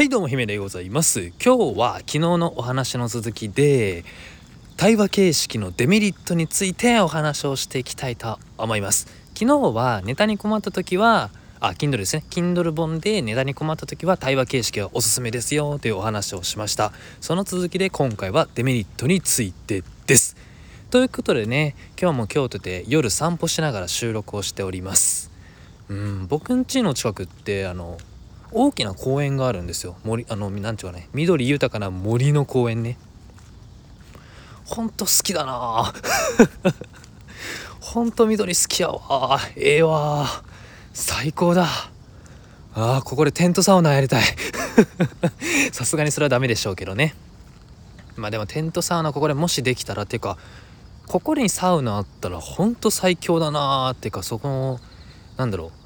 はいどうも姫でございます。今日は昨日のお話の続きで対話形式のデメリットについてお話をしていきたいと思います。昨日はネタに困った時はあ Kindle ですね。Kindle 本でネタに困った時は対話形式はおすすめですよというお話をしました。その続きで今回はデメリットについてです。ということでね今日も京都で夜散歩しながら収録をしております。うん僕ん家の近くってあの大きな公園があるんですよ。森あのなんていうかね。緑豊かな森の公園ね。ほんと好きだな。ほんと緑好きやわ。ええー、わ。最高だ。あーここでテントサウナやりたい。さすがにそれはダメでしょうけどね。まあでもテントサウナここでもしできたらっていうかここにサウナあったらほんと最強だなーっていうかそこのなんだろう。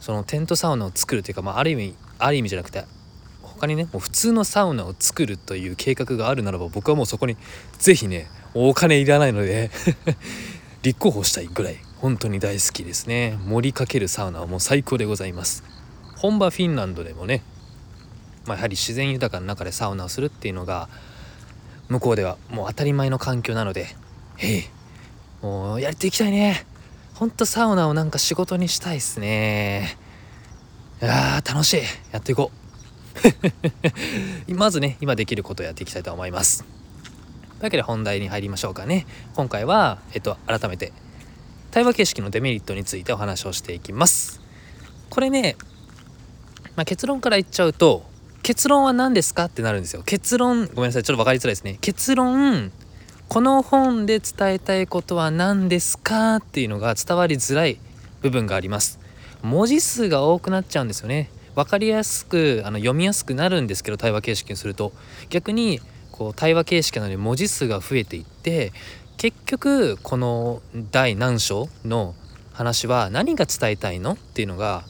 そのテントサウナを作るっていうか、まあ、ある意味ある意味じゃなくて他にねもう普通のサウナを作るという計画があるならば僕はもうそこに是非ねお金いらないので 立候補したいぐらい本当に大好きですね。盛りかけるサウナはもう最高でございます。本場フィンランドでもね、まあ、やはり自然豊かな中でサウナをするっていうのが向こうではもう当たり前の環境なのでへえもうやっていきたいね。ほんとサウナをなんか仕事にしたいっすね。いや楽しい。やっていこう。まずね今できることをやっていきたいと思います。というわけで本題に入りましょうかね。今回はえっと改めて対話形式のデメリットについてお話をしていきます。これね、まあ、結論から言っちゃうと結論は何ですかってなるんですよ。結論ごめんなさいちょっと分かりづらいですね。結論この本で伝えたいことは何ですかっていうのが伝わりづらい部分があります。文字数が多くなっちゃうんですよね。分かりやすくあの読みやすくなるんですけど対話形式にすると。逆にこう対話形式なので文字数が増えていって結局この第何章の話は何が伝えたいのっていうのが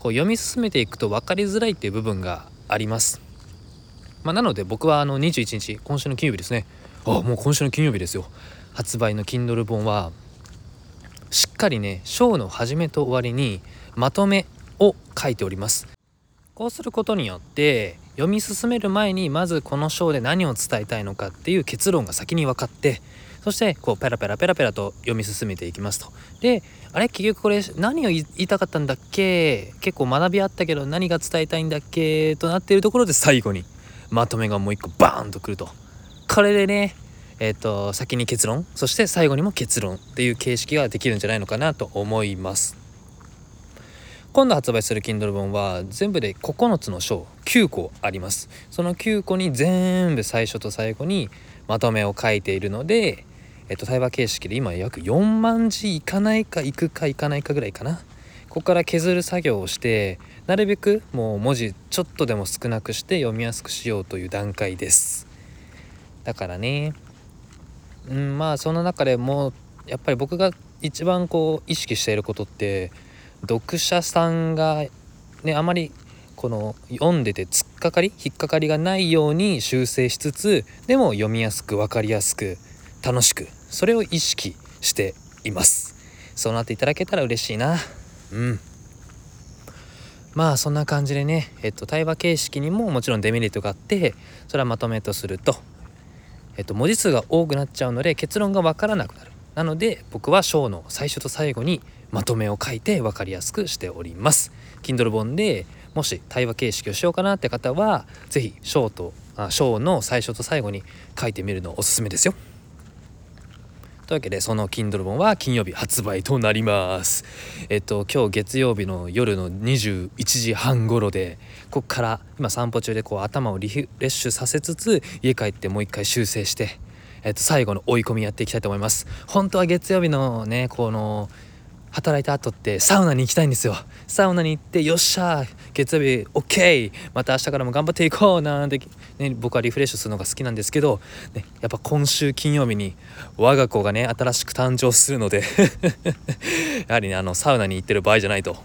こう読み進めていくと分かりづらいっていう部分があります。まあ、なので僕はあの21日今週の金曜日ですね。あもう今週の金曜日ですよ。発売の Kindle 本はしっかりね章の始めと終わりにまとめを書いておりますこうすることによって読み進める前にまずこの章で何を伝えたいのかっていう結論が先に分かってそしてこうペラペラペラペラと読み進めていきますと。であれ？結局これ何を言いたかったんだっけ？結構学びあったけど何が伝えたいんだっけ？となっているところで最後にまとめがもう一個バーンとくると。これでねえーと先に結論？そして最後にも結論っていう形式ができるんじゃないのかなと思います。今度発売する Kindle 本は全部で9つの章9個あります。その9個に全部最初と最後にまとめを書いているので、えっと、対話形式で今約4万字いかないかいくかいかないかぐらいかな。ここから削る作業をしてなるべくもう文字ちょっとでも少なくして読みやすくしようという段階です。だからねうんまあその中でもやっぱり僕が一番こう意識していることって読者さんがねあまりこの読んでて突っかかり引っかかりがないように修正しつつでも読みやすく分かりやすく楽しくそれを意識しています。そうなっていただけたら嬉しいな。うん。まあそんな感じでね、えっと、対話形式にももちろんデメリットがあってそれはまとめとすると、えっと、文字数が多くなっちゃうので結論が分からなくなる。なので僕は章の最初と最後にまとめを書いて分かりやすくしております。Kindle 本でもし対話形式をしようかなって方は是非章とあ章の最初と最後に書いてみるのおすすめですよ。というわけでその Kindle 本は金曜日発売となります。えっと今日月曜日の夜の21時半頃でここから今散歩中でこう頭をリフレッシュさせつつ家帰ってもう一回修正してえっと最後の追い込みやっていきたいと思います。本当は月曜日のねこの働いた後ってサウナに行きたいんですよ。サウナに行ってよっしゃ月曜日 OK また明日からも頑張っていこうなんて、ね、僕はリフレッシュするのが好きなんですけど、ね、やっぱ今週金曜日に我が子がね新しく誕生するので やはりねあのサウナに行ってる場合じゃないと、ま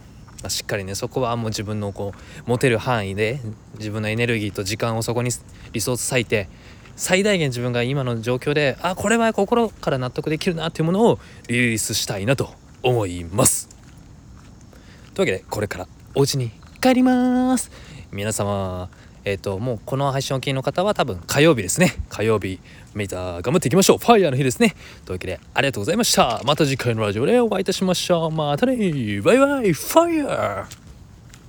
あ、しっかりねそこはもう自分のこう持てる範囲で自分のエネルギーと時間をそこにリソース割いて最大限自分が今の状況であこれは心から納得できるなっていうものをリリースしたいなと。思います。というわけでこれからお家に帰ります。皆様えっ、ともうこの配信を聞きの方は多分火曜日ですね。火曜日メイター頑張っていきましょう。ファイヤーの日ですね。というわけでありがとうございました。また次回のラジオでお会いいたしましょう。またねバイバイ。ファイヤー。